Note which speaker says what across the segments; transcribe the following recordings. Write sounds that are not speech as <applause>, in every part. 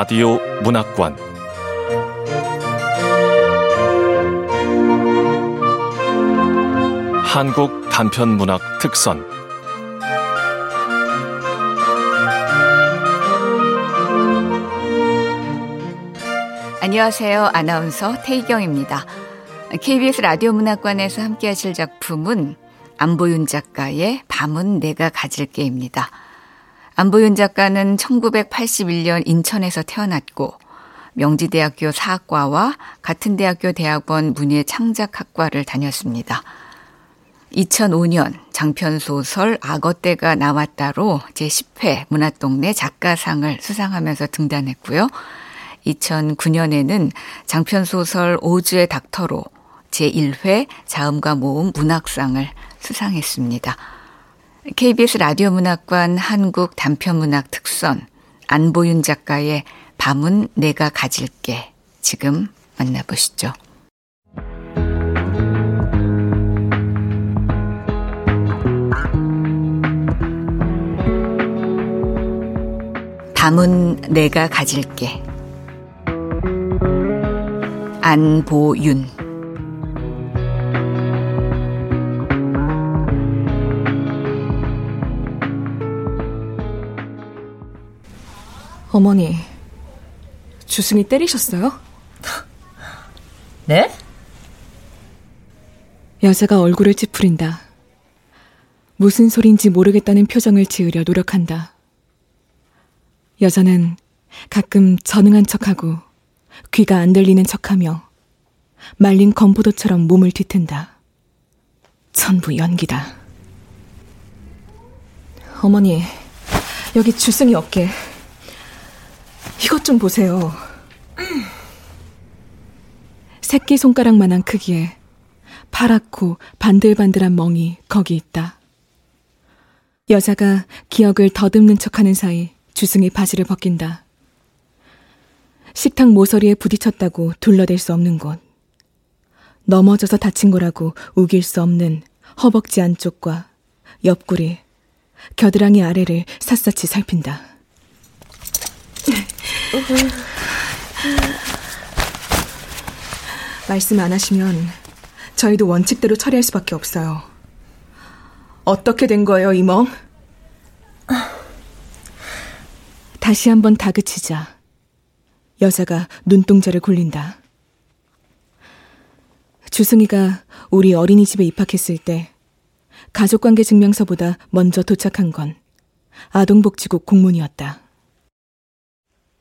Speaker 1: 라디오 문학관 한국 단편 문학 특선
Speaker 2: 안녕하세요. 아나운서 태희경입니다. KBS 라디오 문학관에서 함께 하실 작품은 안보윤 작가의 밤은 내가 가질게입니다. 안보윤 작가는 1981년 인천에서 태어났고 명지대학교 사학과와 같은 대학교 대학원 문예창작학과를 다녔습니다. 2005년 장편소설 악어떼가 나왔다로 제10회 문화동네 작가상을 수상하면서 등단했고요. 2009년에는 장편소설 오주의 닥터로 제1회 자음과 모음 문학상을 수상했습니다. KBS 라디오 문학관 한국 단편문학 특선 안보윤 작가의 밤은 내가 가질게. 지금 만나보시죠. 밤은 내가 가질게. 안보윤
Speaker 3: 어머니, 주승이 때리셨어요?
Speaker 4: 네?
Speaker 3: 여자가 얼굴을 찌푸린다. 무슨 소린지 모르겠다는 표정을 지으려 노력한다. 여자는 가끔 전응한 척하고 귀가 안 들리는 척하며 말린 건포도처럼 몸을 뒤튼다. 전부 연기다. 어머니, 여기 주승이 어깨. 이것 좀 보세요. 새끼 손가락만한 크기에 파랗고 반들반들한 멍이 거기 있다. 여자가 기억을 더듬는 척하는 사이 주승이 바지를 벗긴다. 식탁 모서리에 부딪혔다고 둘러댈 수 없는 곳. 넘어져서 다친 거라고 우길 수 없는 허벅지 안쪽과 옆구리, 겨드랑이 아래를 샅샅이 살핀다. 말씀 안 하시면 저희도 원칙대로 처리할 수밖에 없어요. 어떻게 된 거예요, 이멍? 다시 한번 다그치자 여자가 눈동자를 굴린다. 주승이가 우리 어린이집에 입학했을 때 가족관계 증명서보다 먼저 도착한 건 아동복지국 공문이었다.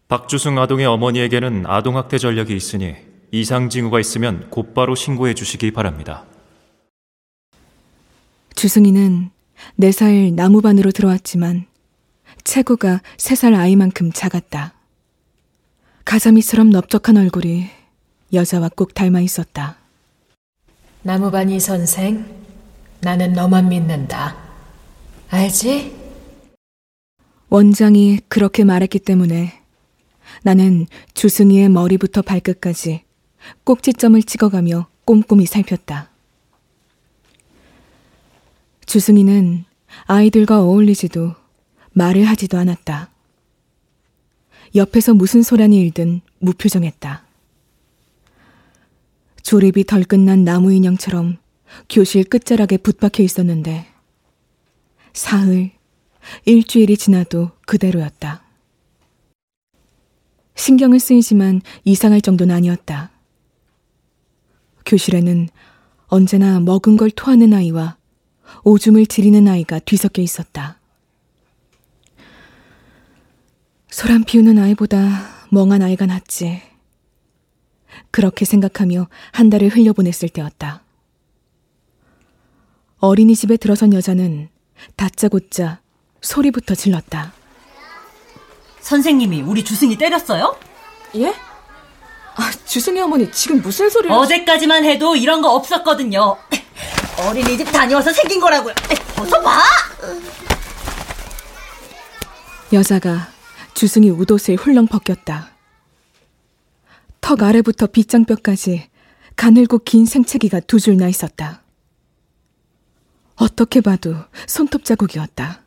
Speaker 1: 박주승 아동의 어머니에게는 아동학대 전력이 있으니 이상 징후가 있으면 곧바로 신고해 주시기 바랍니다.
Speaker 3: 주승이는 4살 나무반으로 들어왔지만 체구가 3살 아이만큼 작았다. 가자미처럼 넓적한 얼굴이 여자와 꼭 닮아 있었다.
Speaker 4: 나무반이 선생, 나는 너만 믿는다. 알지?
Speaker 3: 원장이 그렇게 말했기 때문에 나는 주승이의 머리부터 발끝까지 꼭지점을 찍어가며 꼼꼼히 살폈다. 주승이는 아이들과 어울리지도 말을 하지도 않았다. 옆에서 무슨 소란이 일든 무표정했다. 조립이 덜 끝난 나무 인형처럼 교실 끝자락에 붙박혀 있었는데 사흘, 일주일이 지나도 그대로였다. 신경을 쓰이지만 이상할 정도는 아니었다. 교실에는 언제나 먹은 걸 토하는 아이와 오줌을 지리는 아이가 뒤섞여 있었다. 소란 피우는 아이보다 멍한 아이가 낫지. 그렇게 생각하며 한 달을 흘려보냈을 때였다. 어린이집에 들어선 여자는 다짜고짜 소리부터 질렀다.
Speaker 5: 선생님이 우리 주승이 때렸어요?
Speaker 3: 예? 아, 주승이 어머니 지금 무슨 소리를
Speaker 5: 어제까지만 해도 이런 거 없었거든요. <laughs> 어린이집 다녀와서 생긴 거라고요. 어서 봐!
Speaker 3: 여자가 주승이 웃옷을 훌렁 벗겼다. 턱 아래부터 빗장뼈까지 가늘고 긴 생채기가 두 줄 나 있었다. 어떻게 봐도 손톱 자국이었다.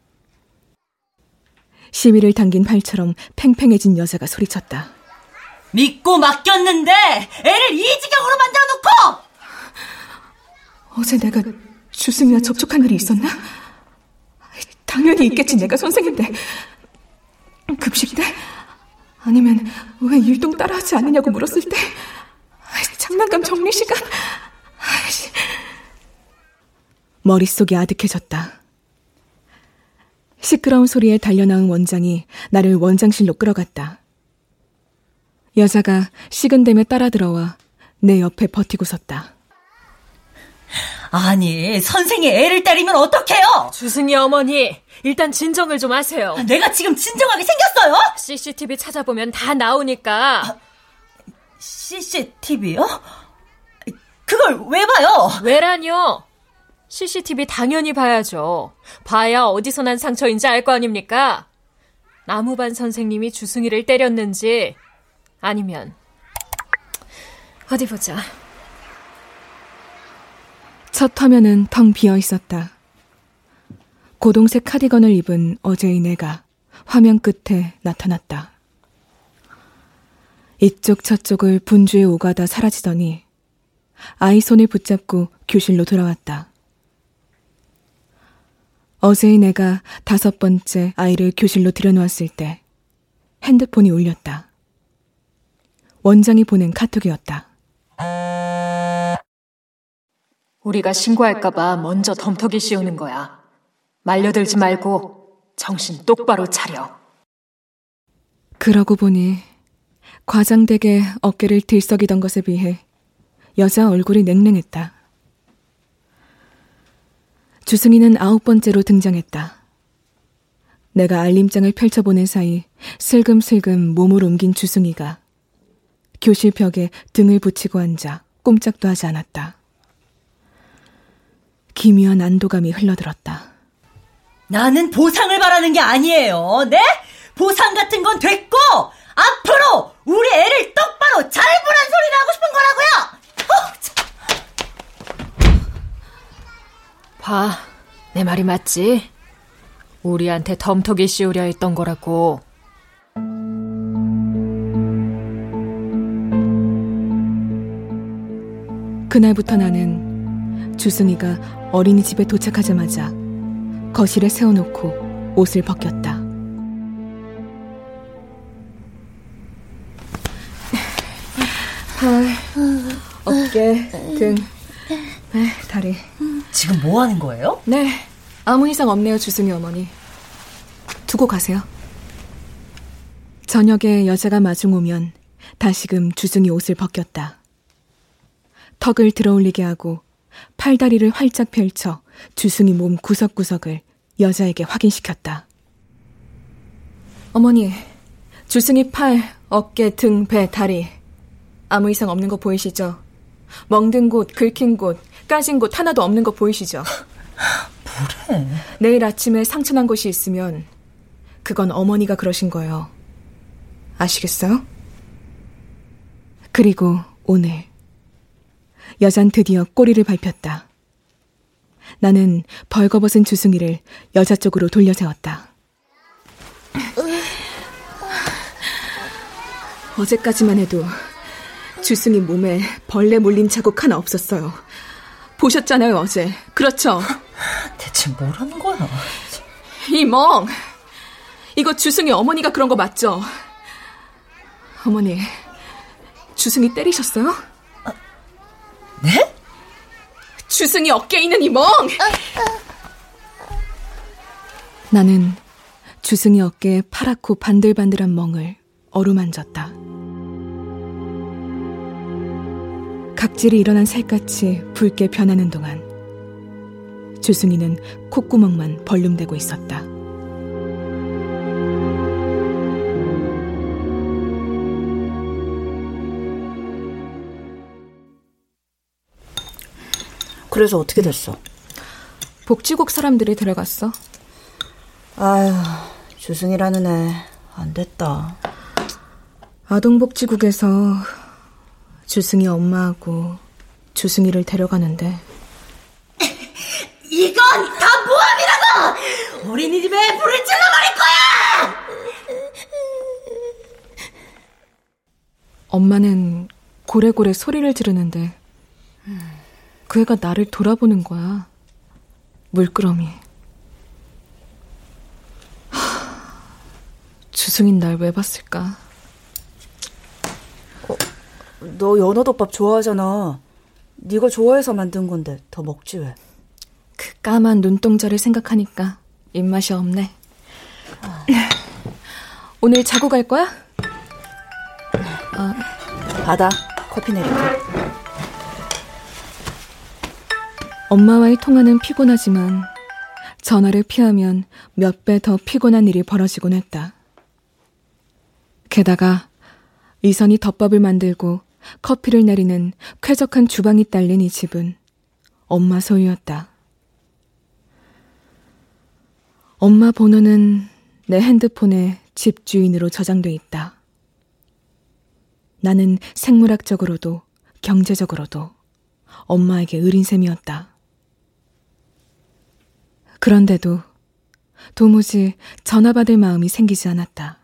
Speaker 3: 시위를 당긴 팔처럼 팽팽해진 여자가 소리쳤다.
Speaker 5: 믿고 맡겼는데 애를 이 지경으로 만들어 놓고!
Speaker 3: 어제 내가 주승이와 접촉한 일이 있었나? 당연히 있겠지, 내가 선생인데. 급식 때? 아니면 왜 일동 따라하지 않느냐고 물었을 때? 장난감 정리 시간? 머릿속이 아득해졌다. 시끄러운 소리에 달려나온 원장이 나를 원장실로 끌어갔다. 여자가 식은댐에 따라 들어와 내 옆에 버티고 섰다.
Speaker 5: 아니, 선생이 애를 때리면 어떡해요?
Speaker 4: 주승이 어머니, 일단 진정을 좀 하세요.
Speaker 5: 내가 지금 진정하게 생겼어요?
Speaker 4: CCTV 찾아보면 다 나오니까.
Speaker 5: CCTV요? 그걸 왜 봐요?
Speaker 4: 왜라뇨? CCTV 당연히 봐야죠. 봐야 어디서 난 상처인지 알 거 아닙니까? 나무반 선생님이 주승이를 때렸는지, 아니면, 어디 보자.
Speaker 3: 첫 화면은 텅 비어 있었다. 고동색 카디건을 입은 어제의 내가 화면 끝에 나타났다. 이쪽 저쪽을 분주에 오가다 사라지더니 아이 손을 붙잡고 교실로 돌아왔다. 어제의 내가 다섯 번째 아이를 교실로 들여놓았을 때 핸드폰이 울렸다. 원장이 보낸 카톡이었다.
Speaker 4: 우리가 신고할까봐 먼저 덤터기 씌우는 거야. 말려들지 말고 정신 똑바로 차려.
Speaker 3: 그러고 보니 과장되게 어깨를 들썩이던 것에 비해 여자 얼굴이 냉랭했다. 주승이는 아홉 번째로 등장했다. 내가 알림장을 펼쳐보낸 사이 슬금슬금 몸을 옮긴 주승이가 교실 벽에 등을 붙이고 앉아 꼼짝도 하지 않았다. 기묘한 안도감이 흘러들었다.
Speaker 5: 나는 보상을 바라는 게 아니에요. 네? 보상 같은 건 됐고 앞으로 우리 애를 똑바로 잘 보란 소리를 하고 싶은 거라고요. 어,
Speaker 4: 봐, 내 말이 맞지? 우리한테 덤터기 씌우려 했던 거라고.
Speaker 3: 그날부터 나는 주승이가 어린이집에 도착하자마자 거실에 세워놓고 옷을 벗겼다. 팔, 어깨, 등, 배, 다리.
Speaker 5: 지금 뭐 하는 거예요?
Speaker 3: 네, 아무 이상 없네요, 주승이 어머니. 두고 가세요. 저녁에 여자가 마중 오면 다시금 주승이 옷을 벗겼다. 턱을 들어올리게 하고 팔다리를 활짝 펼쳐 주승이 몸 구석구석을 여자에게 확인시켰다. 어머니, 주승이 팔, 어깨, 등, 배, 다리. 아무 이상 없는 거 보이시죠? 멍든 곳, 긁힌 곳, 까진 곳 하나도 없는 거 보이시죠? <laughs>
Speaker 5: 뭐래?
Speaker 3: 내일 아침에 상처난 곳이 있으면 그건 어머니가 그러신 거예요. 아시겠어요? 그리고 오늘 여잔 드디어 꼬리를 밟혔다. 나는 벌거벗은 주승이를 여자 쪽으로 돌려 세웠다. 어제까지만 해도 주승이 몸에 벌레 물린 자국 하나 없었어요. 보셨잖아요, 어제. 그렇죠? <laughs>
Speaker 5: 대체 뭐라는 거야?
Speaker 3: 이 멍! 이거 주승이 어머니가 그런 거 맞죠? 어머니, 주승이 때리셨어요?
Speaker 5: 네?
Speaker 3: 주승이 어깨에 있는 이 멍! 나는 주승이 어깨에 파랗고 반들반들한 멍을 어루만졌다. 각질이 일어난 살갗이 붉게 변하는 동안 주승이는 콧구멍만 벌름대고 있었다.
Speaker 6: 그래서 어떻게 됐어?
Speaker 3: 복지국 사람들이 데려갔어.
Speaker 6: 아휴, 주승이라는 애, 안 됐다.
Speaker 3: 아동복지국에서 주승이 엄마하고 주승이를 데려가는데 <laughs>
Speaker 5: 이건 다 모함이라고! 어린이집에 불을 질러버릴 거야!
Speaker 3: 엄마는 고래고래 소리를 지르는데 그 애가 나를 돌아보는 거야. 물끄러미. 주승인 날 왜 봤을까?
Speaker 6: 어, 너 연어덮밥 좋아하잖아. 네가 좋아해서 만든 건데 더 먹지 왜?
Speaker 3: 그 까만 눈동자를 생각하니까 입맛이 없네. 오늘 자고 갈 거야?
Speaker 6: 아, 받아. 커피 내릴게.
Speaker 3: 엄마와의 통화는 피곤하지만 전화를 피하면 몇 배 더 피곤한 일이 벌어지곤 했다. 게다가 이선이 덮밥을 만들고 커피를 내리는 쾌적한 주방이 딸린 이 집은 엄마 소유였다. 엄마 번호는 내 핸드폰에 집주인으로 저장돼 있다. 나는 생물학적으로도 경제적으로도 엄마에게 의린 셈이었다. 그런데도 도무지 전화 받을 마음이 생기지 않았다.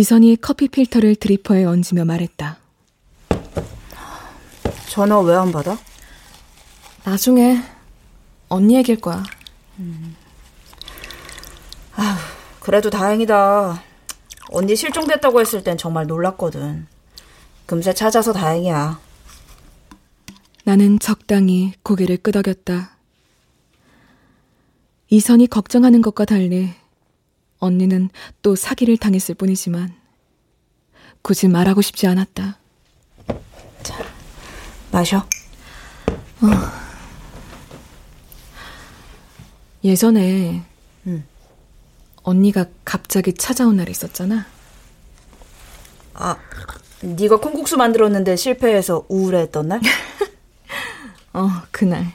Speaker 3: 이선이 커피 필터를 드리퍼에 얹으며 말했다.
Speaker 6: 전화 왜 안 받아?
Speaker 3: 나중에 언니 얘기일 거야.
Speaker 6: 음. 아휴, 그래도 다행이다. 언니 실종됐다고 했을 땐 정말 놀랐거든. 금세 찾아서 다행이야.
Speaker 3: 나는 적당히 고개를 끄덕였다. 이선이 걱정하는 것과 달리 언니는 또 사기를 당했을 뿐이지만 굳이 말하고 싶지 않았다.
Speaker 6: 자, 마셔.
Speaker 3: 어. 예전에 응. 언니가 갑자기 찾아온 날 있었잖아.
Speaker 6: 아, 네가 콩국수 만들었는데 실패해서 우울해했던 날? <laughs>
Speaker 3: 어, 그날.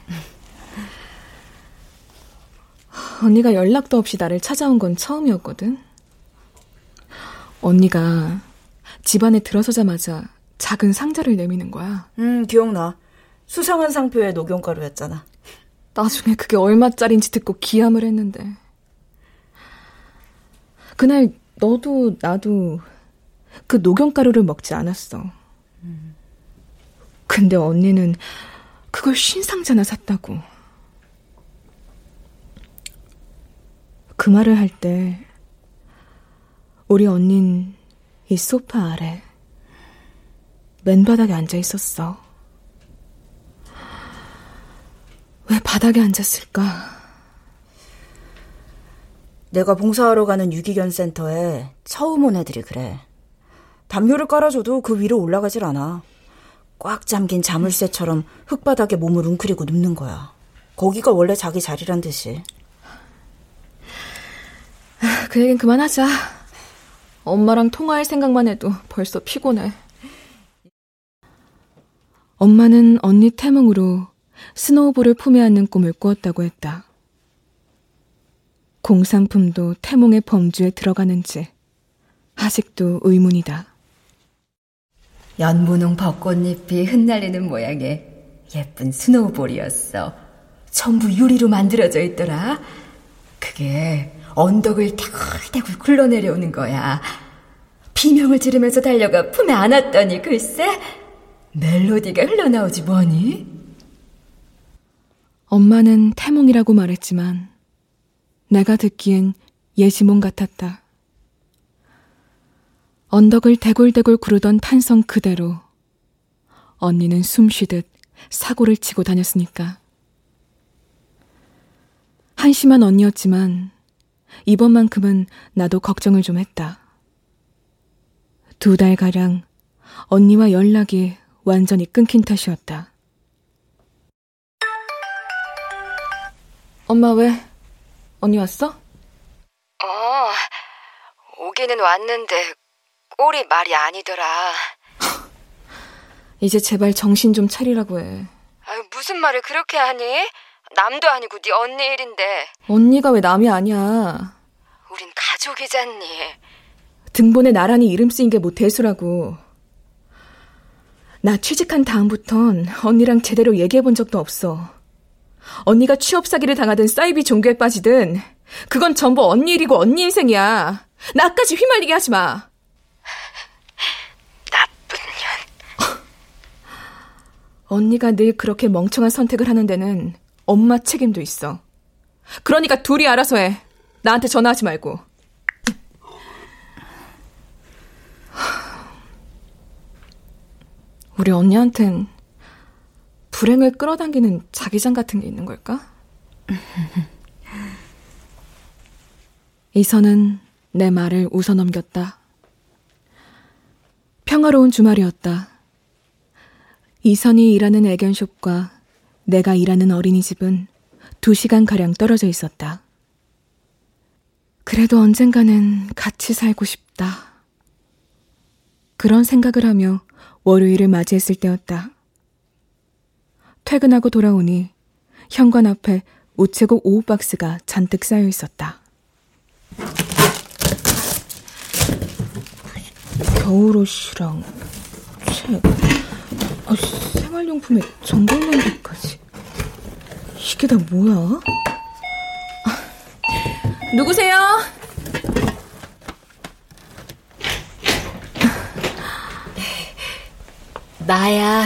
Speaker 3: 언니가 연락도 없이 나를 찾아온 건 처음이었거든. 언니가 집안에 들어서자마자 작은 상자를 내미는 거야.
Speaker 6: 음, 기억나. 수상한 상표의 녹용가루였잖아.
Speaker 3: 나중에 그게 얼마짜린지 듣고 기함을 했는데. 그날 너도 나도 그 녹용가루를 먹지 않았어. 근데 언니는 그걸 신상자나 샀다고. 그 말을 할 때 우리 언닌 이 소파 아래 맨바닥에 앉아 있었어. 왜 바닥에 앉았을까?
Speaker 6: 내가 봉사하러 가는 유기견 센터에 처음 온 애들이 그래. 담요를 깔아줘도 그 위로 올라가질 않아. 꽉 잠긴 자물쇠처럼 흙바닥에 몸을 웅크리고 눕는 거야. 거기가 원래 자기 자리란 듯이.
Speaker 3: 그 얘긴 그만하자. 엄마랑 통화할 생각만 해도 벌써 피곤해. 엄마는 언니 태몽으로 snowball을 품에 안는 꿈을 꾸었다고 했다. 공상품도 태몽의 범주에 들어가는지 아직도 의문이다.
Speaker 7: 연분홍 벚꽃잎이 흩날리는 모양의 예쁜 snowball이었어. 전부 유리로 만들어져 있더라. 그게 언덕을 대굴대굴 굴러내려오는 거야. 비명을 지르면서 달려가 품에 안았더니 글쎄 멜로디가 흘러나오지 뭐니?
Speaker 3: 엄마는 태몽이라고 말했지만 내가 듣기엔 예시몽 같았다. 언덕을 대굴대굴 구르던 탄성 그대로 언니는 숨 쉬듯 사고를 치고 다녔으니까. 한심한 언니였지만 이번만큼은 나도 걱정을 좀 했다. 두 달가량 언니와 연락이 완전히 끊긴 탓이었다. 엄마 왜? 언니 왔어?
Speaker 7: 어, 오기는 왔는데 꼴이 말이 아니더라.
Speaker 3: 이제 제발 정신 좀 차리라고 해.
Speaker 7: 아유, 무슨 말을 그렇게 하니? 남도 아니고 네 언니 일인데.
Speaker 3: 언니가 왜 남이 아니야.
Speaker 7: 우린 가족이잖니.
Speaker 3: 등본에 나란히 이름 쓰인 게 뭐 대수라고. 나 취직한 다음부턴 언니랑 제대로 얘기해 본 적도 없어. 언니가 취업 사기를 당하든 사이비 종교에 빠지든 그건 전부 언니 일이고 언니 인생이야. 나까지 휘말리게 하지 마. 나쁜 년. <laughs> 언니가 늘 그렇게 멍청한 선택을 하는 데는 엄마 책임도 있어. 그러니까 둘이 알아서 해. 나한테 전화하지 말고. 우리 언니한텐 불행을 끌어당기는 자기장 같은 게 있는 걸까? 이선은 내 말을 웃어넘겼다. 평화로운 주말이었다. 이선이 일하는 애견숍과 내가 일하는 어린이집은 두 시간가량 떨어져 있었다. 그래도 언젠가는 같이 살고 싶다. 그런 생각을 하며 월요일을 맞이했을 때였다. 퇴근하고 돌아오니 현관 앞에 우체국 오후 박스가 잔뜩 쌓여 있었다. 겨울옷이랑 책, 아, 생활용품에 전동 냄비까지. 이게 다 뭐야? 아, 누구세요?
Speaker 4: 나야.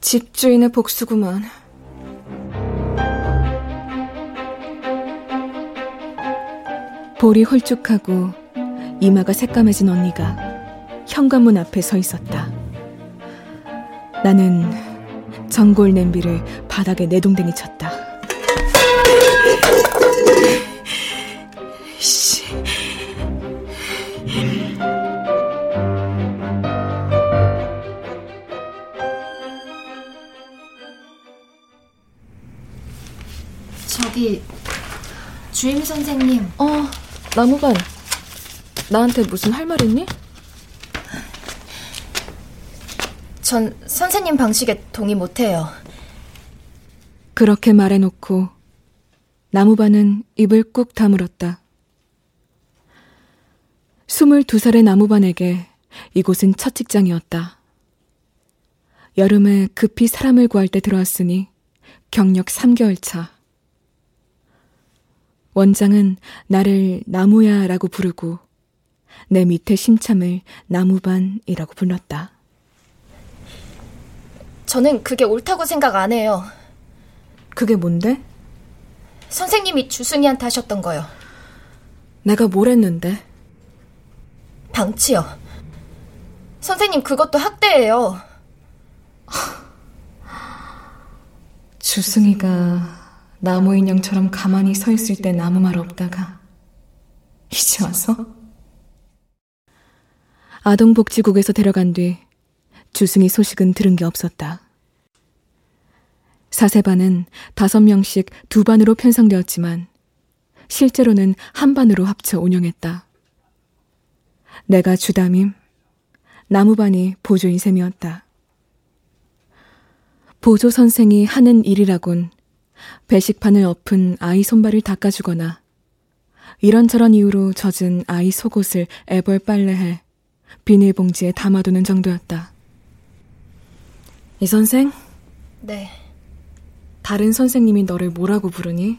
Speaker 3: 집주인의 복수구만. 볼이 홀쭉하고 이마가 새까매진 언니가 현관문 앞에 서 있었다. 나는 전골 냄비를 바닥에 내동댕이 쳤다. 씨.
Speaker 8: 저기 주임 선생님
Speaker 3: 어, 나무반. 나한테 무슨 할 말 있니?
Speaker 8: 전 선생님 방식에 동의 못해요.
Speaker 3: 그렇게 말해놓고 나무반은 입을 꾹 다물었다. 22살의 나무반에게 이곳은 첫 직장이었다. 여름에 급히 사람을 구할 때 들어왔으니 경력 3개월 차. 원장은 나를 나무야라고 부르고 내 밑에 심참을 나무반이라고 불렀다.
Speaker 8: 저는 그게 옳다고 생각 안 해요.
Speaker 3: 그게 뭔데?
Speaker 8: 선생님이 주승이한테 하셨던 거요.
Speaker 3: 내가 뭘 했는데?
Speaker 8: 방치요. 선생님 그것도 학대예요.
Speaker 3: 주승이가 나무 인형처럼 가만히 서 있을 땐 아무 말 없다가 이제 와서 아동복지국에서 데려간 뒤 주승이 소식은 들은 게 없었다. 사세반은 다섯 명씩 두 반으로 편성되었지만 실제로는 한 반으로 합쳐 운영했다. 내가 주담임, 나무반이 보조인 셈이었다. 보조 선생이 하는 일이라곤 배식판을 엎은 아이 손발을 닦아주거나 이런저런 이유로 젖은 아이 속옷을 애벌 빨래해 비닐봉지에 담아두는 정도였다. 이 선생?
Speaker 8: 네.
Speaker 3: 다른 선생님이 너를 뭐라고 부르니?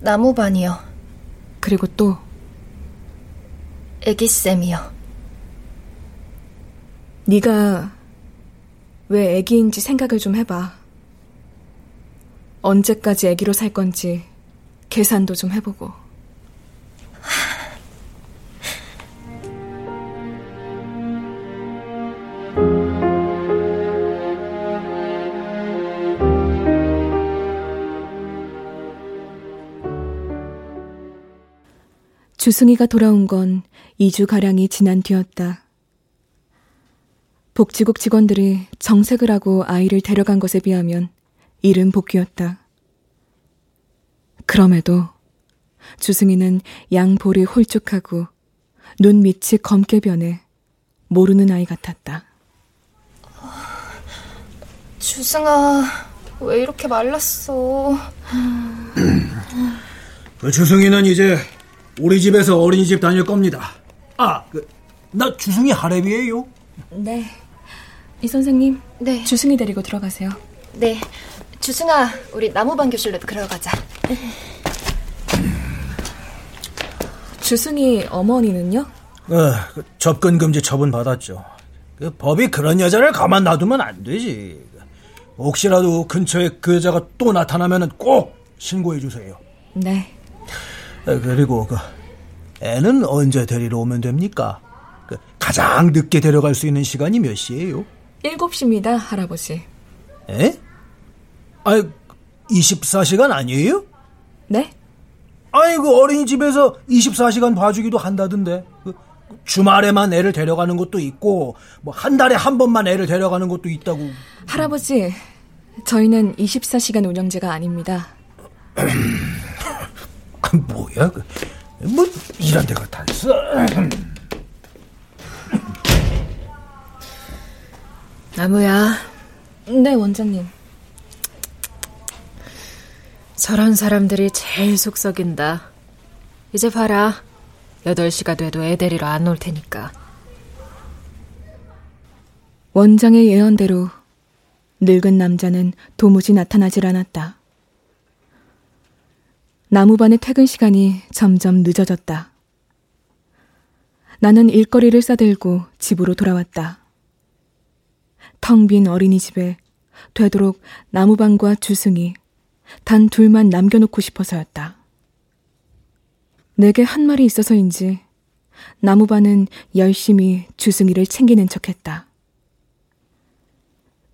Speaker 8: 나무반이요.
Speaker 3: 그리고 또
Speaker 8: 애기쌤이요.
Speaker 3: 네가 왜 애기인지 생각을 좀 해봐. 언제까지 애기로 살 건지 계산도 좀 해보고. 주승이가 돌아온 건 2주가량이 지난 뒤였다. 복지국 직원들이 정색을 하고 아이를 데려간 것에 비하면 이른 복귀였다. 그럼에도 주승이는 양볼이 홀쭉하고 눈 밑이 검게 변해 모르는 아이 같았다.
Speaker 8: 주승아, 왜 이렇게 말랐어?
Speaker 9: 그 주승이는 이제 우리 집에서 어린이집 다닐 겁니다. 아, 그, 나 주승이 하랩이에요.
Speaker 3: 네. 이 선생님,
Speaker 8: 네.
Speaker 3: 주승이 데리고 들어가세요.
Speaker 8: 네. 주승아, 우리 나무반 교실로 들어가자.
Speaker 3: 주승이 어머니는요?
Speaker 9: 어, 그 접근 금지 처분 받았죠. 그 법이 그런 여자를 가만 놔두면 안 되지. 혹시라도 근처에 그 여자가 또 나타나면 꼭 신고해 주세요.
Speaker 3: 네.
Speaker 9: 아, 그리고 그 애는 언제 데리러 오면 됩니까? 그 가장 늦게 데려갈 수 있는 시간이 몇 시예요?
Speaker 3: 7시입니다, 할아버지.
Speaker 9: 에? 아이, 24시간 아니에요?
Speaker 3: 네?
Speaker 9: 아니, 그 어린이집에서 24시간 봐주기도 한다던데. 그 주말에만 애를 데려가는 것도 있고, 뭐, 한 달에 한 번만 애를 데려가는 것도 있다고.
Speaker 3: 할아버지, 저희는 24시간 운영제가 아닙니다. <clears throat>
Speaker 9: 뭐야, 그, 뭐, 이런 데가 다 있어.
Speaker 4: 나무야,
Speaker 3: 네, 원장님.
Speaker 4: 저런 사람들이 제일 속 썩인다. 이제 봐라. 8시가 돼도 애 데리러 안 올 테니까.
Speaker 3: 원장의 예언대로 늙은 남자는 도무지 나타나질 않았다. 나무반의 퇴근 시간이 점점 늦어졌다. 나는 일거리를 싸들고 집으로 돌아왔다. 텅 빈 어린이집에 되도록 나무반과 주승이 단 둘만 남겨놓고 싶어서였다. 내게 한 말이 있어서인지 나무반은 열심히 주승이를 챙기는 척했다.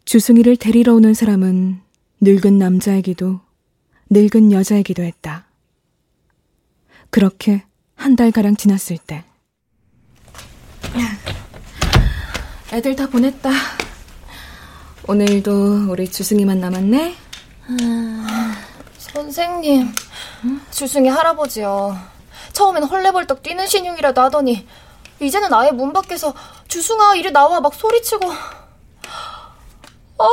Speaker 3: 주승이를 데리러 오는 사람은 늙은 남자이기도 늙은 여자이기도 했다. 그렇게 한 달가량 지났을 때. 애들 다 보냈다. 오늘도 우리 주승이만 남았네?
Speaker 8: 선생님, 주승이 할아버지요. 처음엔 헐레벌떡 뛰는 신용이라도 하더니 이제는 아예 문 밖에서 주승아 이리 나와 막 소리치고 아,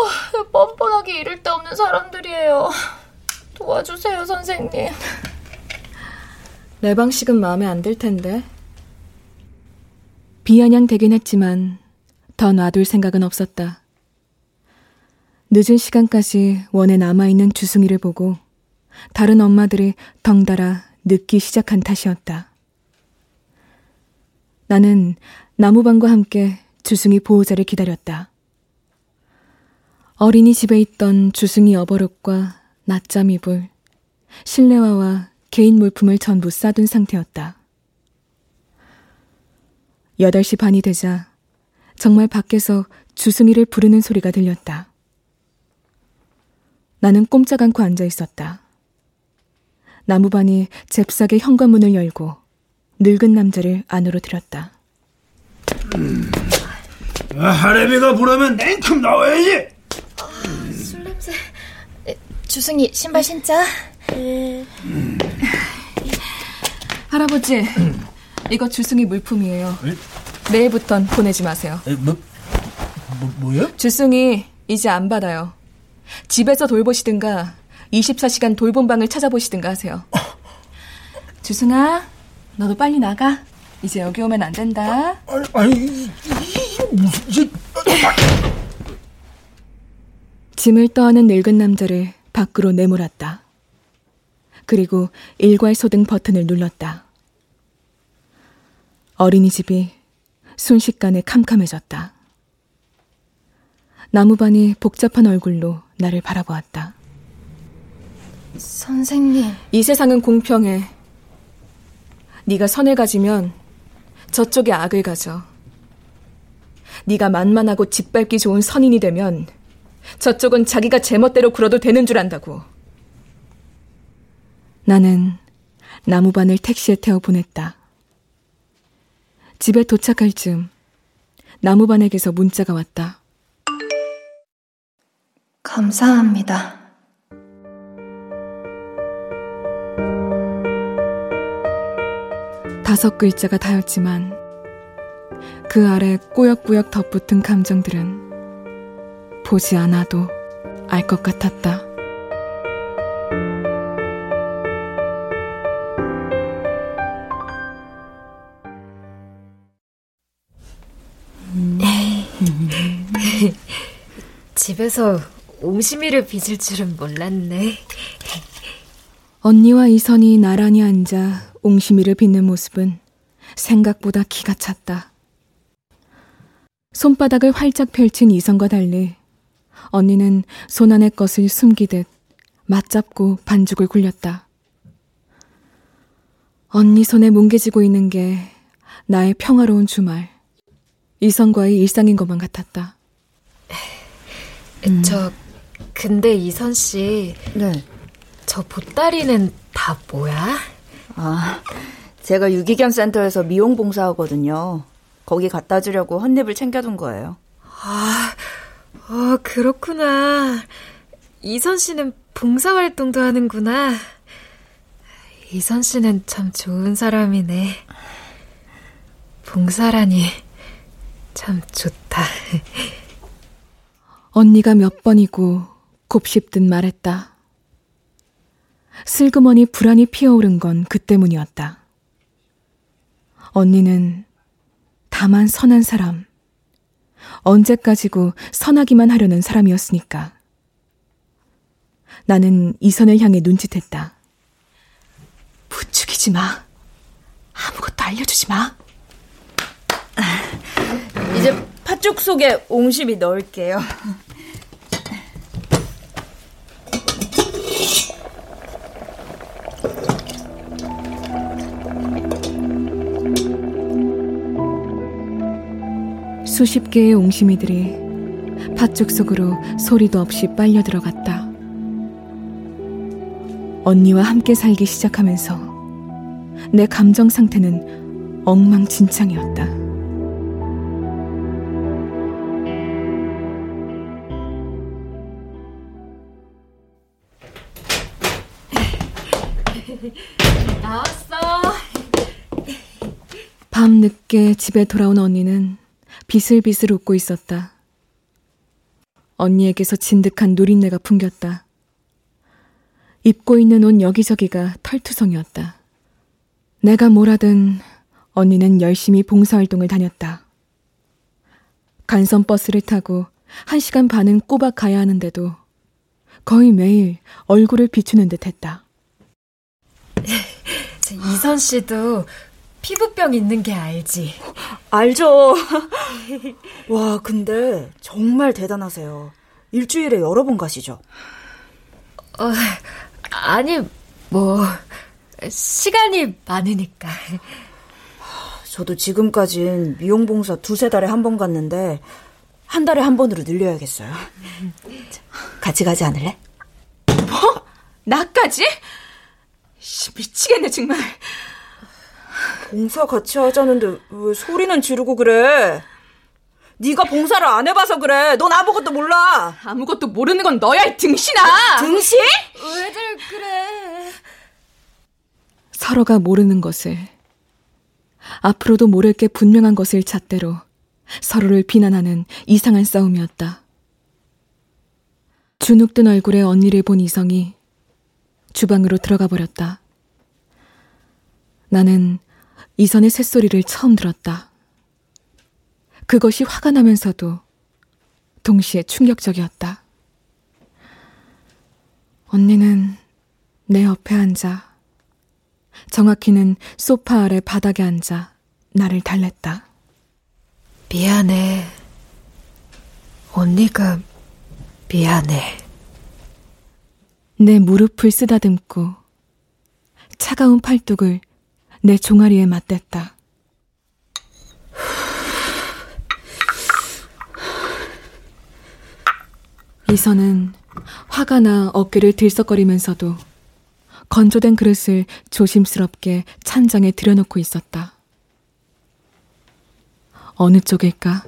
Speaker 8: 뻔뻔하게 이를 데 없는 사람들이에요. 도와주세요, 선생님.
Speaker 3: 내 방식은 마음에 안 들 텐데. 비아냥되긴 했지만 더 놔둘 생각은 없었다. 늦은 시간까지 원에 남아있는 주승이를 보고 다른 엄마들이 덩달아 늦기 시작한 탓이었다. 나는 나무방과 함께 주승이 보호자를 기다렸다. 어린이집에 있던 주승이 어버릇과 낮잠 이불, 실내화와 개인 물품을 전부 싸둔 상태였다. 8시 반이 되자 정말 밖에서 주승이를 부르는 소리가 들렸다. 나는 꼼짝 않고 앉아 있었다. 나무반이 잽싸게 현관문을 열고 늙은 남자를 안으로 들였다.
Speaker 9: 음. 아, 하레비가 부르면 냉큼 나와야지.
Speaker 8: 술 냄새. 주승이 신발 신자.
Speaker 3: 음. 할아버지, 이거 주승이 물품이에요. 내일부턴 보내지 마세요.
Speaker 9: 에, 뭐, 뭐, 뭐야?
Speaker 3: 주승이 이제 안 받아요. 집에서 돌보시든가 24시간 돌봄방을 찾아보시든가 하세요. 주승아, 너도 빨리 나가. 이제 여기 오면 안 된다.
Speaker 9: 아니, 아니 무슨
Speaker 3: 짐을 떠안은 늙은 남자를 밖으로 내몰았다. 그리고 일괄 소 등 버튼을 눌렀다. 어린이집이 순식간에 캄캄해졌다. 나무반이 복잡한 얼굴로 나를 바라보았다.
Speaker 8: 선생님.
Speaker 3: 이 세상은 공평해. 네가 선을 가지면 저쪽에 악을 가져. 네가 만만하고 짓밟기 좋은 선인이 되면 저쪽은 자기가 제멋대로 굴어도 되는 줄 안다고. 나는 나무반을 택시에 태워 보냈다. 집에 도착할 즈음 나무반에게서 문자가 왔다.
Speaker 8: 감사합니다.
Speaker 3: 다섯 글자가 다였지만 그 아래 꾸역꾸역 덧붙은 감정들은 보지 않아도 알 것 같았다.
Speaker 4: 집에서 옹심이를 빚을 줄은 몰랐네.
Speaker 3: 언니와 이선이 나란히 앉아 옹심이를 빚는 모습은 생각보다 기가 찼다. 손바닥을 활짝 펼친 이성과 달리 언니는 손 안의 것을 숨기듯 맞잡고 반죽을 굴렸다. 언니 손에 뭉개지고 있는 게 나의 평화로운 주말. 이성과의 일상인 것만 같았다.
Speaker 4: 저 근데 이선 씨,
Speaker 6: 네.
Speaker 4: 저 보따리는 다 뭐야?
Speaker 6: 아, 제가 유기견 센터에서 미용 봉사하거든요. 거기 갖다 주려고 헌립을 챙겨둔 거예요.
Speaker 4: 아, 어, 그렇구나. 이선 씨는 봉사활동도 하는구나. 이선 씨는 참 좋은 사람이네. 봉사라니, 참 좋다. <laughs>
Speaker 3: 언니가 몇 번이고 곱씹듯 말했다. 슬그머니 불안이 피어오른 건 그 때문이었다. 언니는 다만 선한 사람, 언제까지고 선하기만 하려는 사람이었으니까. 나는 이선을 향해 눈짓했다. 부추기지 마. 아무것도 알려주지 마.
Speaker 6: 이제 팥죽 속에 옹심이 넣을게요.
Speaker 3: 수십 개의 옹심이들이 팥죽 속으로 소리도 없이 빨려 들어갔다. 언니와 함께 살기 시작하면서 내 감정 상태는 엉망진창이었다. 밤 늦게 집에 돌아온 언니는 비슬비슬 웃고 있었다. 언니에게서 진득한 누린내가 풍겼다. 입고 있는 옷 여기저기가 털투성이었다. 내가 뭘 하든 언니는 열심히 봉사활동을 다녔다. 간선 버스를 타고 한 시간 반은 꼬박 가야 하는데도 거의 매일 얼굴을 비추는 듯 했다. <laughs>
Speaker 4: 이선 씨도 피부병 있는 게 알지?
Speaker 6: 알죠. <laughs> 와, 근데 정말 대단하세요. 일주일에 여러 번 가시죠?
Speaker 4: 어, 아니, 뭐, 시간이 많으니까.
Speaker 6: 저도 지금까진 미용 봉사 두세 달에 한 번 갔는데, 한 달에 한 번으로 늘려야겠어요. 같이 가지 않을래?
Speaker 3: 뭐? 나까지? 미치겠네, 정말.
Speaker 6: 봉사 같이 하자는데 왜 소리는 지르고 그래? 네가 봉사를 안 해봐서 그래. 넌 아무것도 몰라.
Speaker 3: 아무것도 모르는 건 너야, 이 등신아!
Speaker 6: 등신?
Speaker 4: 왜들 그래?
Speaker 3: 서로가 모르는 것을, 앞으로도 모를 게 분명한 것을 잣대로 서로를 비난하는 이상한 싸움이었다. 주눅든 얼굴에 언니를 본 이성이 주방으로 들어가 버렸다. 나는 이선의 쇳소리를 처음 들었다. 그것이 화가 나면서도 동시에 충격적이었다. 언니는 내 옆에 앉아, 정확히는 소파 아래 바닥에 앉아 나를 달랬다.
Speaker 4: 미안해. 언니가 미안해.
Speaker 3: 내 무릎을 쓰다듬고 차가운 팔뚝을 내 종아리에 맞댔다. 이선은 화가 나 어깨를 들썩거리면서도 건조된 그릇을 조심스럽게 찬장에 들여놓고 있었다. 어느 쪽일까?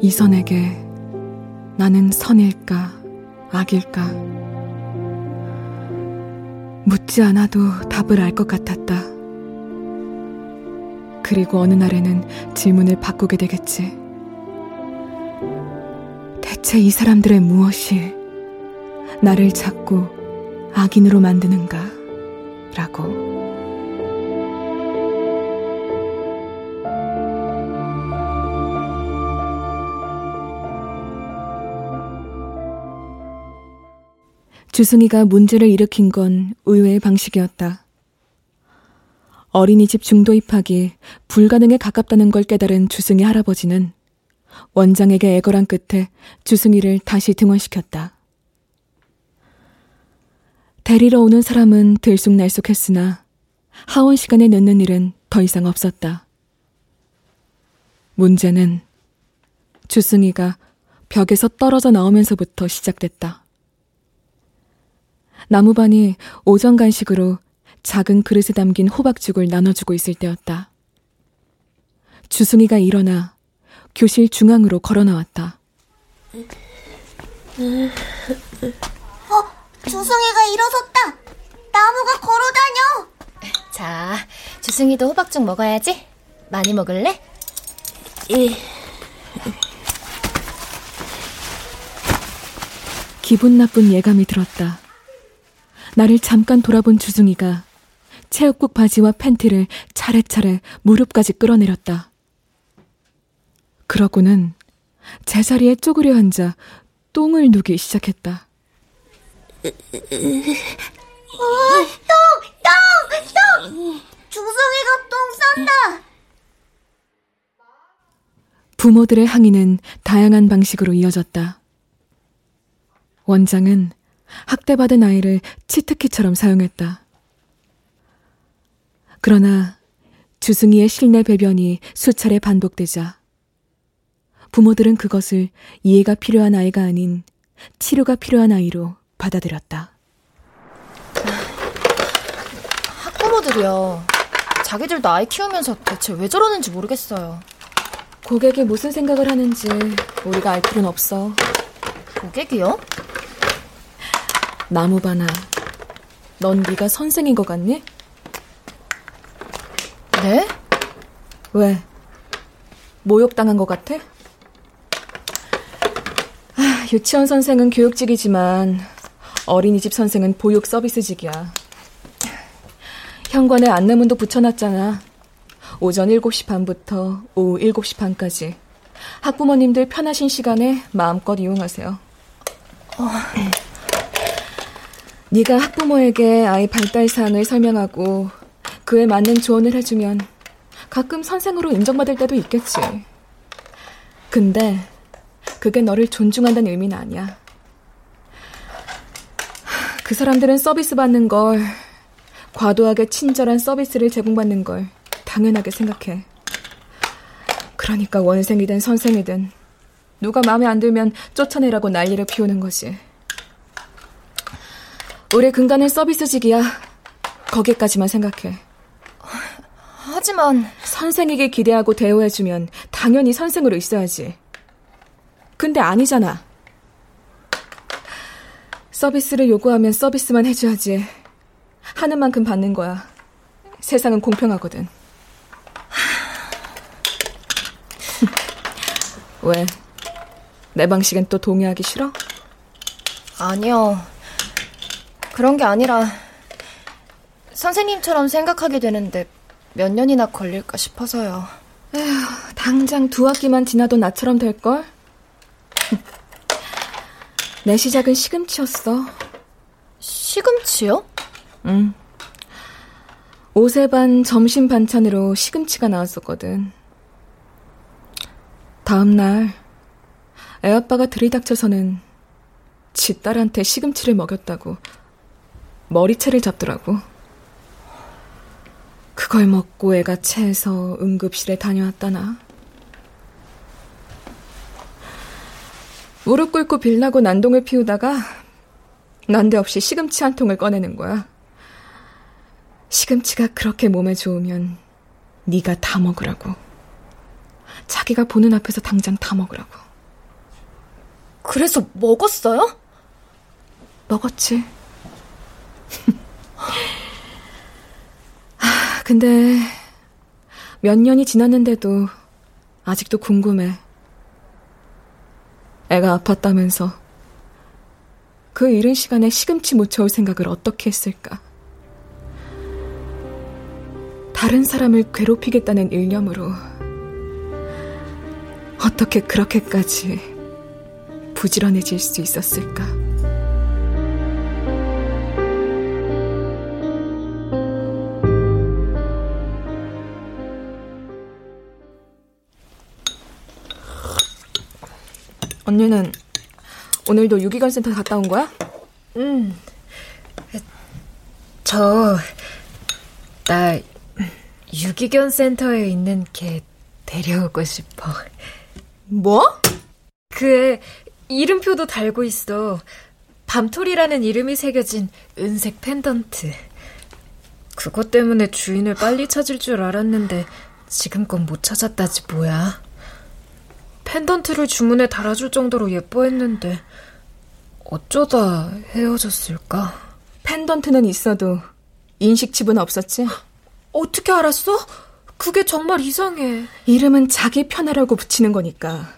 Speaker 3: 이선에게 나는 선일까, 악일까? 묻지 않아도 답을 알 것 같았다. 그리고 어느 날에는 질문을 바꾸게 되겠지. 대체 이 사람들의 무엇이 나를 자꾸 악인으로 만드는가? 라고. 주승이가 문제를 일으킨 건 의외의 방식이었다. 어린이집 중도 입학이 불가능에 가깝다는 걸 깨달은 주승희 할아버지는 원장에게 애걸한 끝에 주승희를 다시 등원시켰다. 데리러 오는 사람은 들쑥날쑥했으나 하원 시간에 늦는 일은 더 이상 없었다. 문제는 주승이가 벽에서 떨어져 나오면서부터 시작됐다. 나무반이 오전 간식으로 작은 그릇에 담긴 호박죽을 나눠주고 있을 때였다. 주승이가 일어나 교실 중앙으로 걸어 나왔다.
Speaker 10: 어, 주승이가 일어섰다. 나무가 걸어 다녀.
Speaker 8: 자, 주승이도 호박죽 먹어야지. 많이 먹을래? 예.
Speaker 3: 기분 나쁜 예감이 들었다. 나를 잠깐 돌아본 주승이가 체육복 바지와 팬티를 차례차례 무릎까지 끌어내렸다. 그러고는 제자리에 쪼그려 앉아 똥을 누기 시작했다.
Speaker 10: 어, 똥! 똥! 똥! 주성이가 똥 싼다!
Speaker 3: 부모들의 항의는 다양한 방식으로 이어졌다. 원장은 학대받은 아이를 치트키처럼 사용했다. 그러나 주승이의 실내 배변이 수차례 반복되자 부모들은 그것을 이해가 필요한 아이가 아닌 치료가 필요한 아이로 받아들였다.
Speaker 8: 학부모들이요. 자기들도 아이 키우면서 대체 왜 저러는지 모르겠어요.
Speaker 3: 고객이 무슨 생각을 하는지 우리가 알 필요는 없어.
Speaker 8: 고객이요?
Speaker 3: 나무바나, 넌 네가 선생인 것 같니?
Speaker 8: 네?
Speaker 3: 왜? 모욕당한 것 같아? 아, 유치원 선생은 교육직이지만 어린이집 선생은 보육 서비스직이야. 현관에 안내문도 붙여놨잖아. 오전 7시 반부터 오후 7시 반까지. 학부모님들 편하신 시간에 마음껏 이용하세요. 어. 네가 학부모에게 아이 발달 사항을 설명하고 그에 맞는 조언을 해주면 가끔 선생으로 인정받을 때도 있겠지. 근데 그게 너를 존중한다는 의미는 아니야. 그 사람들은 서비스 받는 걸, 과도하게 친절한 서비스를 제공받는 걸 당연하게 생각해. 그러니까 원생이든 선생이든 누가 마음에 안 들면 쫓아내라고 난리를 피우는 거지. 우리 근간은 서비스직이야. 거기까지만 생각해.
Speaker 8: 하지만
Speaker 3: 선생에게 기대하고 대우해주면 당연히 선생으로 있어야지. 근데 아니잖아. 서비스를 요구하면 서비스만 해줘야지. 하는 만큼 받는 거야. 세상은 공평하거든. <laughs> 왜? 내 방식엔 또 동의하기 싫어?
Speaker 8: 아니요. 그런 게 아니라 선생님처럼 생각하게 되는데 몇 년이나 걸릴까 싶어서요.
Speaker 3: 에휴, 당장 두 학기만 지나도 나처럼 될걸? 내 시작은 시금치였어.
Speaker 8: 시금치요?
Speaker 3: 응. 오세반 점심 반찬으로 시금치가 나왔었거든. 다음날 애아빠가 들이닥쳐서는 지 딸한테 시금치를 먹였다고 머리채를 잡더라고. 그걸 먹고 애가 체해서 응급실에 다녀왔다나. 무릎 꿇고 빌라고 난동을 피우다가 난데없이 시금치 한 통을 꺼내는 거야. 시금치가 그렇게 몸에 좋으면 네가 다 먹으라고. 자기가 보는 앞에서 당장 다 먹으라고.
Speaker 8: 그래서 먹었어요?
Speaker 3: 먹었지. 근데 몇 년이 지났는데도 아직도 궁금해. 애가 아팠다면서 그 이른 시간에 시금치 묻혀올 생각을 어떻게 했을까? 다른 사람을 괴롭히겠다는 일념으로 어떻게 그렇게까지 부지런해질 수 있었을까? 언니는 오늘도 유기견 센터 갔다 온 거야?
Speaker 4: 응. 저, 나 유기견 센터에 있는 개 데려오고 싶어.
Speaker 3: 뭐?
Speaker 4: 그애 이름표도 달고 있어. 밤토리라는 이름이 새겨진 은색 펜던트. 그것 때문에 주인을 빨리 찾을 줄 알았는데 지금껏 못 찾았다지 뭐야. 펜던트를 주문에 달아줄 정도로 예뻐했는데 어쩌다 헤어졌을까?
Speaker 3: 펜던트는 있어도 인식칩은 없었지?
Speaker 4: 어떻게 알았어? 그게 정말 이상해.
Speaker 3: 이름은 자기 편하라고 붙이는 거니까.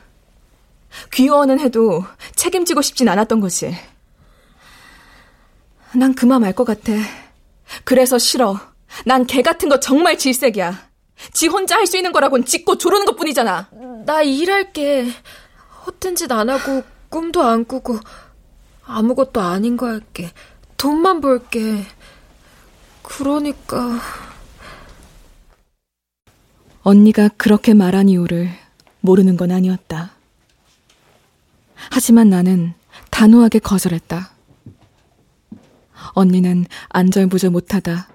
Speaker 3: 귀여워는 해도 책임지고 싶진 않았던 거지. 난 그만 알 것 같아. 그래서 싫어. 난개 같은 거 정말 질색이야. 지 혼자 할 수 있는 거라곤 짓고 조르는 것 뿐이잖아.
Speaker 4: 나 일할게. 허튼 짓안 하고 꿈도 안 꾸고 아무것도 아닌 거 할게. 돈만 벌게. 그러니까
Speaker 3: 언니가 그렇게 말한 이유를 모르는 건 아니었다. 하지만 나는 단호하게 거절했다. 언니는 안절부절 못하다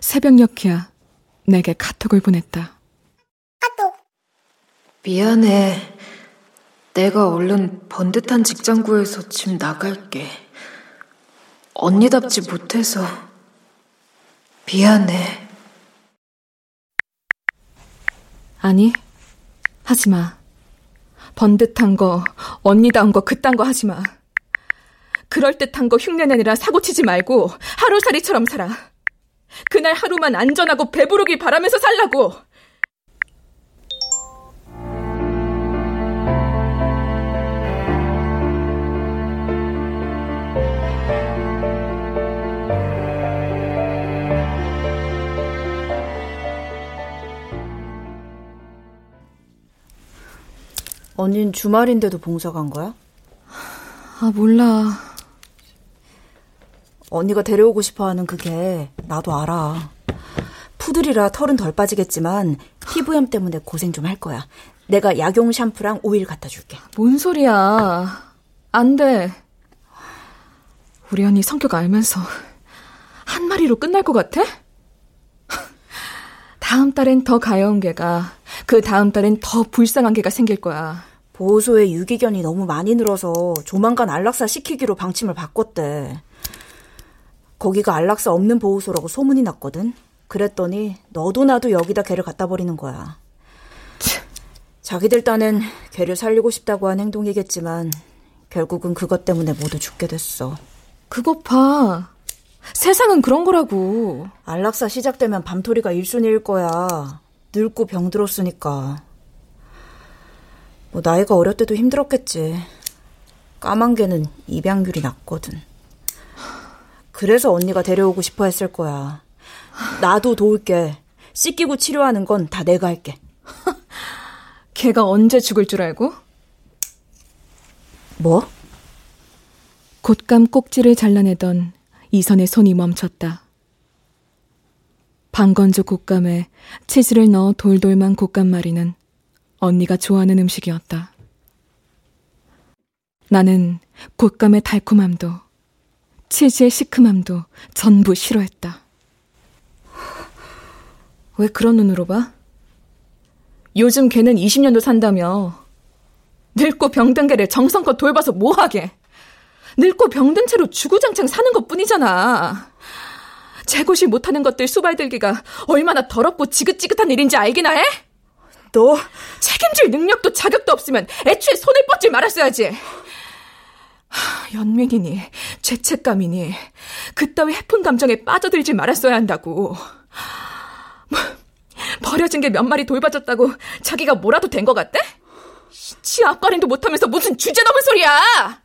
Speaker 3: 새벽녘이야 내게 카톡을 보냈다.
Speaker 10: 카톡.
Speaker 4: 미안해. 내가 얼른 번듯한 직장 구해서 집 나갈게. 언니답지 못해서 미안해.
Speaker 3: 아니, 하지 마. 번듯한 거, 언니다운 거, 그딴 거 하지 마. 그럴듯한 거 흉내내느라 사고치지 말고 하루살이처럼 살아. 그날 하루만 안전하고 배부르길 바라면서 살라고.
Speaker 6: 언닌 주말인데도 봉사 간 거야?
Speaker 3: 아, 몰라.
Speaker 6: 언니가 데려오고 싶어 하는 그게 나도 알아. 푸들이라 털은 덜 빠지겠지만 피부염 때문에 고생 좀 할 거야. 내가 약용 샴푸랑 오일 갖다 줄게.
Speaker 3: 뭔 소리야. 안 돼. 우리 언니 성격 알면서 한 마리로 끝날 것 같아? 다음 달엔 더 가여운 개가, 그 다음 달엔 더 불쌍한 개가 생길 거야.
Speaker 6: 보호소에 유기견이 너무 많이 늘어서 조만간 안락사 시키기로 방침을 바꿨대. 거기가 안락사 없는 보호소라고 소문이 났거든. 그랬더니 너도 나도 여기다 개를 갖다 버리는 거야. 자기들 딴엔 개를 살리고 싶다고 한 행동이겠지만 결국은 그것 때문에 모두 죽게 됐어.
Speaker 3: 그것 봐. 세상은 그런 거라고.
Speaker 6: 안락사 시작되면 밤토리가 1순위일 거야. 늙고 병들었으니까. 뭐 나이가 어렸 때도 힘들었겠지. 까만 개는 입양률이 낮거든. 그래서 언니가 데려오고 싶어 했을 거야. 나도 도울게. 씻기고 치료하는 건 다 내가 할게. <laughs>
Speaker 3: 걔가 언제 죽을 줄 알고?
Speaker 6: 뭐?
Speaker 3: 곶감 꼭지를 잘라내던 이선의 손이 멈췄다. 방건조 곶감에 치즈를 넣어 돌돌만 곶감말이는 언니가 좋아하는 음식이었다. 나는 곶감의 달콤함도 치즈의 시큼함도 전부 싫어했다. 왜 그런 눈으로 봐? 요즘 걔는 20년도 산다며. 늙고 병든 개를 정성껏 돌봐서 뭐하게. 늙고 병든 채로 주구장창 사는 것 뿐이잖아. 재고시 못하는 것들 수발들기가 얼마나 더럽고 지긋지긋한 일인지 알기나 해? 너 책임질 능력도 자격도 없으면 애초에 손을 뻗지 말았어야지. 연민이니 죄책감이니 그따위 해픈 감정에 빠져들지 말았어야 한다고. 뭐, 버려진 게 몇 마리 돌봐줬다고 자기가 뭐라도 된 것 같대? 치 앞가림도 못하면서 무슨 주제 넘은 소리야!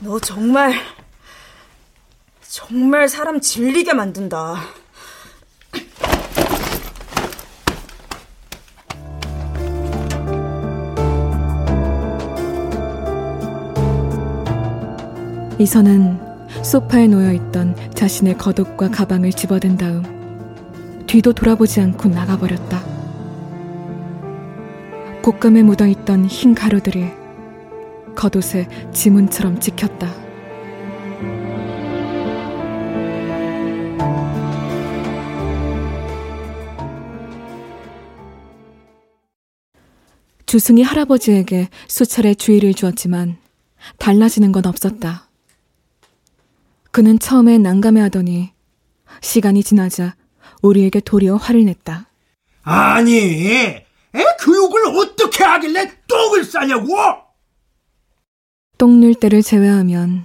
Speaker 6: 너 정말 정말 사람 질리게 만든다.
Speaker 3: 이선은 소파에 놓여 있던 자신의 겉옷과 가방을 집어든 다음 뒤도 돌아보지 않고 나가버렸다. 곶감에 묻어있던 흰 가루들이 겉옷에 지문처럼 찍혔다. 주승이 할아버지에게 수차례 주의를 주었지만 달라지는 건 없었다. 그는 처음에 난감해 하더니 시간이 지나자 우리에게 도리어 화를 냈다.
Speaker 9: 아니, 애 교육을 어떻게 하길래 똥을 싸냐고?
Speaker 3: 똥눌 때를 제외하면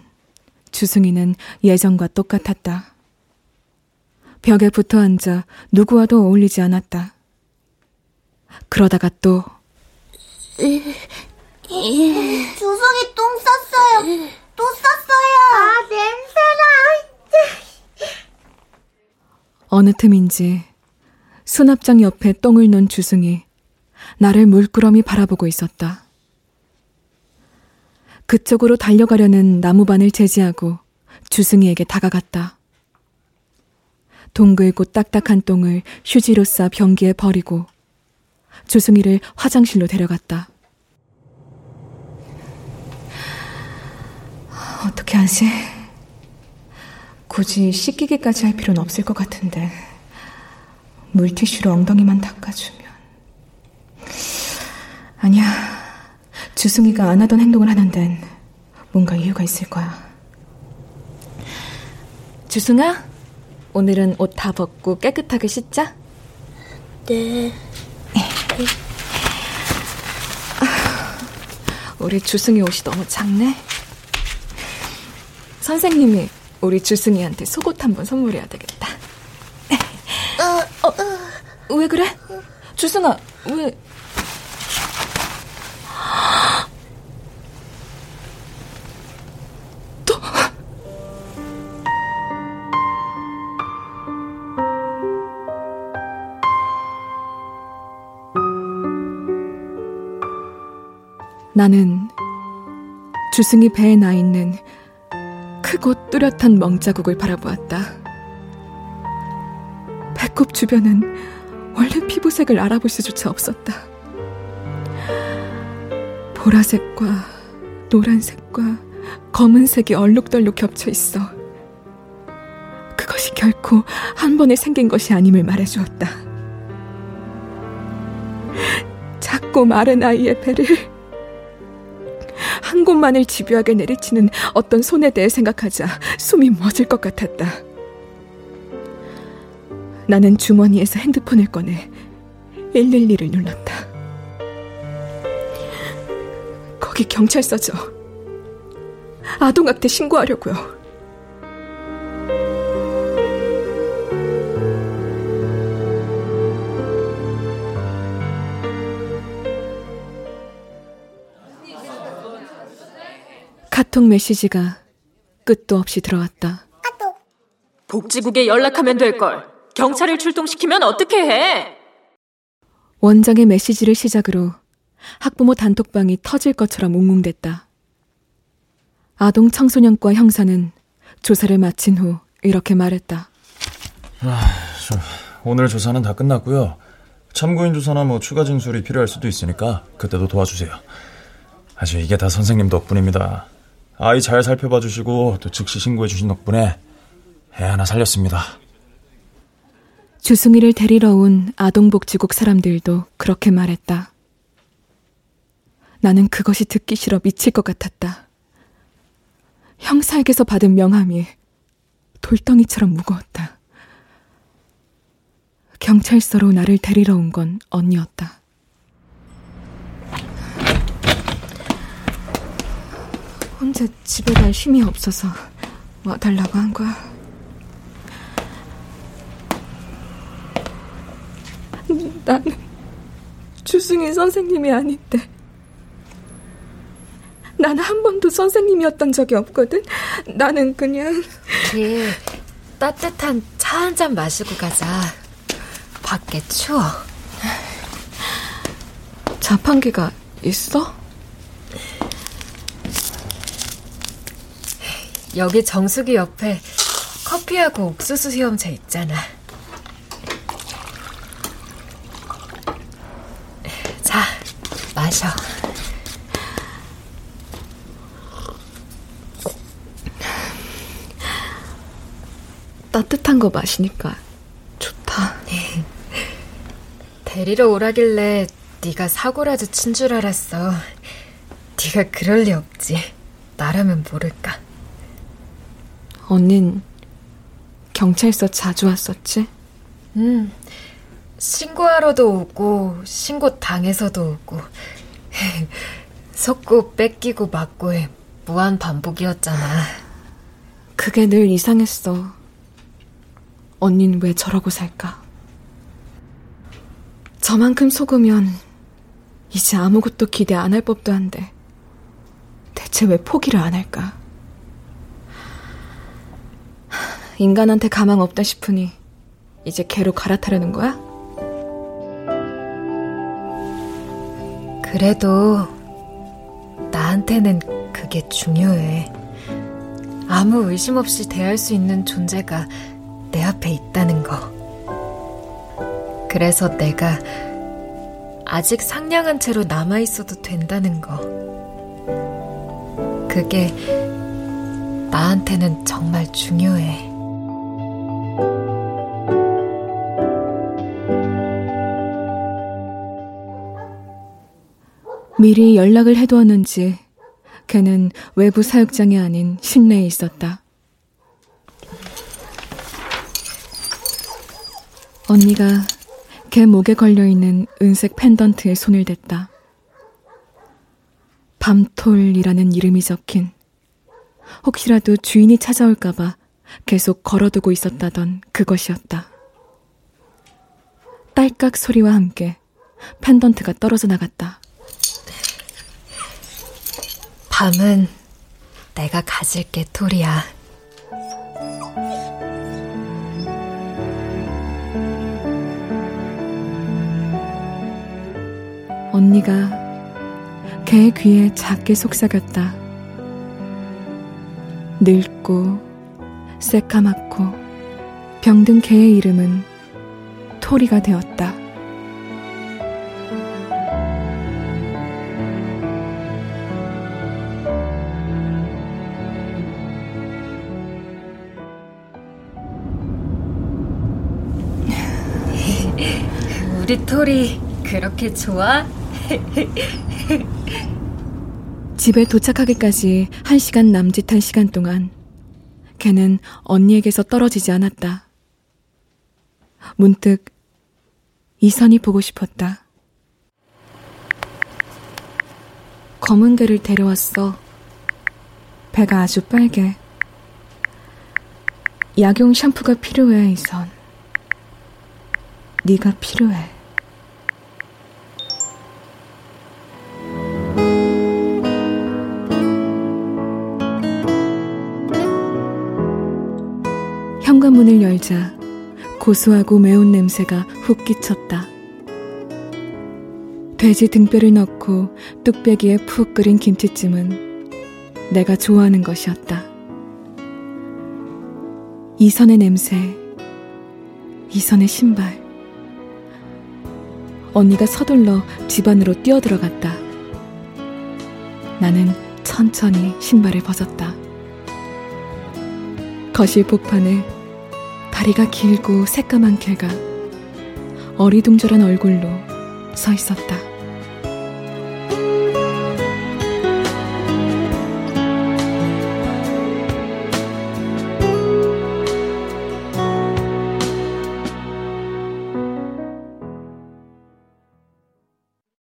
Speaker 3: 주승이는 예전과 똑같았다. 벽에 붙어 앉아 누구와도 어울리지 않았다. 그러다가 또
Speaker 10: 주성이 똥 쌌어요. 또 쌌어요. 아, 냄새나.
Speaker 3: 어느 틈인지 수납장 옆에 똥을 놓은 주승이 나를 물끄러미 바라보고 있었다. 그쪽으로 달려가려는 나무반을 제지하고 주승이에게 다가갔다. 동글고 딱딱한 똥을 휴지로 싸 변기에 버리고 주승이를 화장실로 데려갔다. 어떻게 하지? 굳이 씻기기까지 할 필요는 없을 것 같은데 물티슈로 엉덩이만 닦아주면. 아니야. 주승이가 안 하던 행동을 하는 데는 뭔가 이유가 있을 거야. 주승아 오늘은 옷 다 벗고 깨끗하게 씻자.
Speaker 10: 네.
Speaker 3: 우리 주승이 옷이 너무 작네 선생님이 우리 주승이한테 속옷 한 번 선물해야 되겠다. 어, 왜 그래? 주승아, 왜? 또? 나는 주승이 배에 나 있는 크고 뚜렷한 멍자국을 바라보았다. 배꼽 주변은 원래 피부색을 알아볼 수조차 없었다. 보라색과 노란색과 검은색이 얼룩덜룩 겹쳐 있어. 그것이 결코 한 번에 생긴 것이 아님을 말해주었다. 작고 마른 아이의 배를 한 곳만을 집요하게 내리치는 어떤 손에 대해 생각하자 숨이 멎을 것 같았다. 나는 주머니에서 핸드폰을 꺼내 112를 눌렀다. 거기 경찰서죠. 아동학대 신고하려고요. 카톡 메시지가 끝도 없이 들어왔다.
Speaker 4: 복지국에 연락하면 될 걸. 경찰을 출동시키면 어떻게 해?
Speaker 3: 원장의 메시지를 시작으로 학부모 단톡방이 터질 것처럼 웅웅댔다. 아동 청소년과 형사는 조사를 마친 후 이렇게 말했다.
Speaker 11: 아, 저, 오늘 조사는 다 끝났고요. 참고인 조사나 뭐 추가 진술이 필요할 수도 있으니까 그때도 도와주세요. 아주 이게 다 선생님 덕분입니다. 아이 잘 살펴봐 주시고 또 즉시 신고해 주신 덕분에 애 하나 살렸습니다.
Speaker 3: 주승이를 데리러 온 아동복지국 사람들도 그렇게 말했다. 나는 그것이 듣기 싫어 미칠 것 같았다. 형사에게서 받은 명함이 돌덩이처럼 무거웠다. 경찰서로 나를 데리러 온 건 언니였다. 혼자 집에 갈 힘이 없어서 와달라고 한 거야. 나는 주승희 선생님이 아닌데. 나는 한 번도 선생님이었던 적이 없거든. 나는 그냥
Speaker 4: 우리 따뜻한 차 한 잔 마시고 가자. 밖에 추워.
Speaker 3: 자판기가 있어?
Speaker 4: 여기 정수기 옆에 커피하고 옥수수 수염차 있잖아. 자, 마셔.
Speaker 3: 따뜻한 거 마시니까 좋다.
Speaker 4: 데리러 오라길래 네가 사고라도 친 줄 알았어. 네가 그럴 리 없지. 나라면 모를까.
Speaker 3: 언닌 경찰서 자주 왔었지?
Speaker 4: 응. 신고하러도 오고 신고 당해서도 오고 <laughs> 속고 뺏기고 맞고의 무한 반복이었잖아.
Speaker 3: 그게 늘 이상했어. 언닌 왜 저러고 살까? 저만큼 속으면 이제 아무것도 기대 안 할 법도 한데 대체 왜 포기를 안 할까? 인간한테 가망 없다 싶으니 이제 개로 갈아타려는 거야?
Speaker 4: 그래도 나한테는 그게 중요해. 아무 의심 없이 대할 수 있는 존재가 내 앞에 있다는 거. 그래서 내가 아직 상냥한 채로 남아있어도 된다는 거. 그게 나한테는 정말 중요해.
Speaker 3: 미리 연락을 해두었는지 걔는 외부 사육장이 아닌 실내에 있었다. 언니가 걔 목에 걸려있는 은색 펜던트에 손을 댔다. 밤톨이라는 이름이 적힌 혹시라도 주인이 찾아올까봐 계속 걸어두고 있었다던 그것이었다. 딸깍 소리와 함께 펜던트가 떨어져 나갔다.
Speaker 4: 밤은 내가 가질게, 토리야.
Speaker 3: 언니가 걔의 귀에 작게 속삭였다. 늙고 새까맣고 병든 개의 이름은 토리가 되었다.
Speaker 4: 우리 토리 그렇게 좋아? <laughs>
Speaker 3: 집에 도착하기까지 한 시간 남짓한 시간 동안 걔는 언니에게서 떨어지지 않았다. 문득 이선이 보고 싶었다. 검은 개를 데려왔어. 배가 아주 빨개. 약용 샴푸가 필요해, 이선. 네가 필요해. 현관문을 열자 고소하고 매운 냄새가 훅 끼쳤다. 돼지 등뼈를 넣고 뚝배기에 푹 끓인 김치찜은 내가 좋아하는 것이었다. 이선의 냄새, 이선의 신발. 언니가 서둘러 집 안으로 뛰어들어갔다. 나는 천천히 신발을 벗었다. 거실 복판에 다리가 길고 새까만 개가 어리둥절한 얼굴로 서 있었다.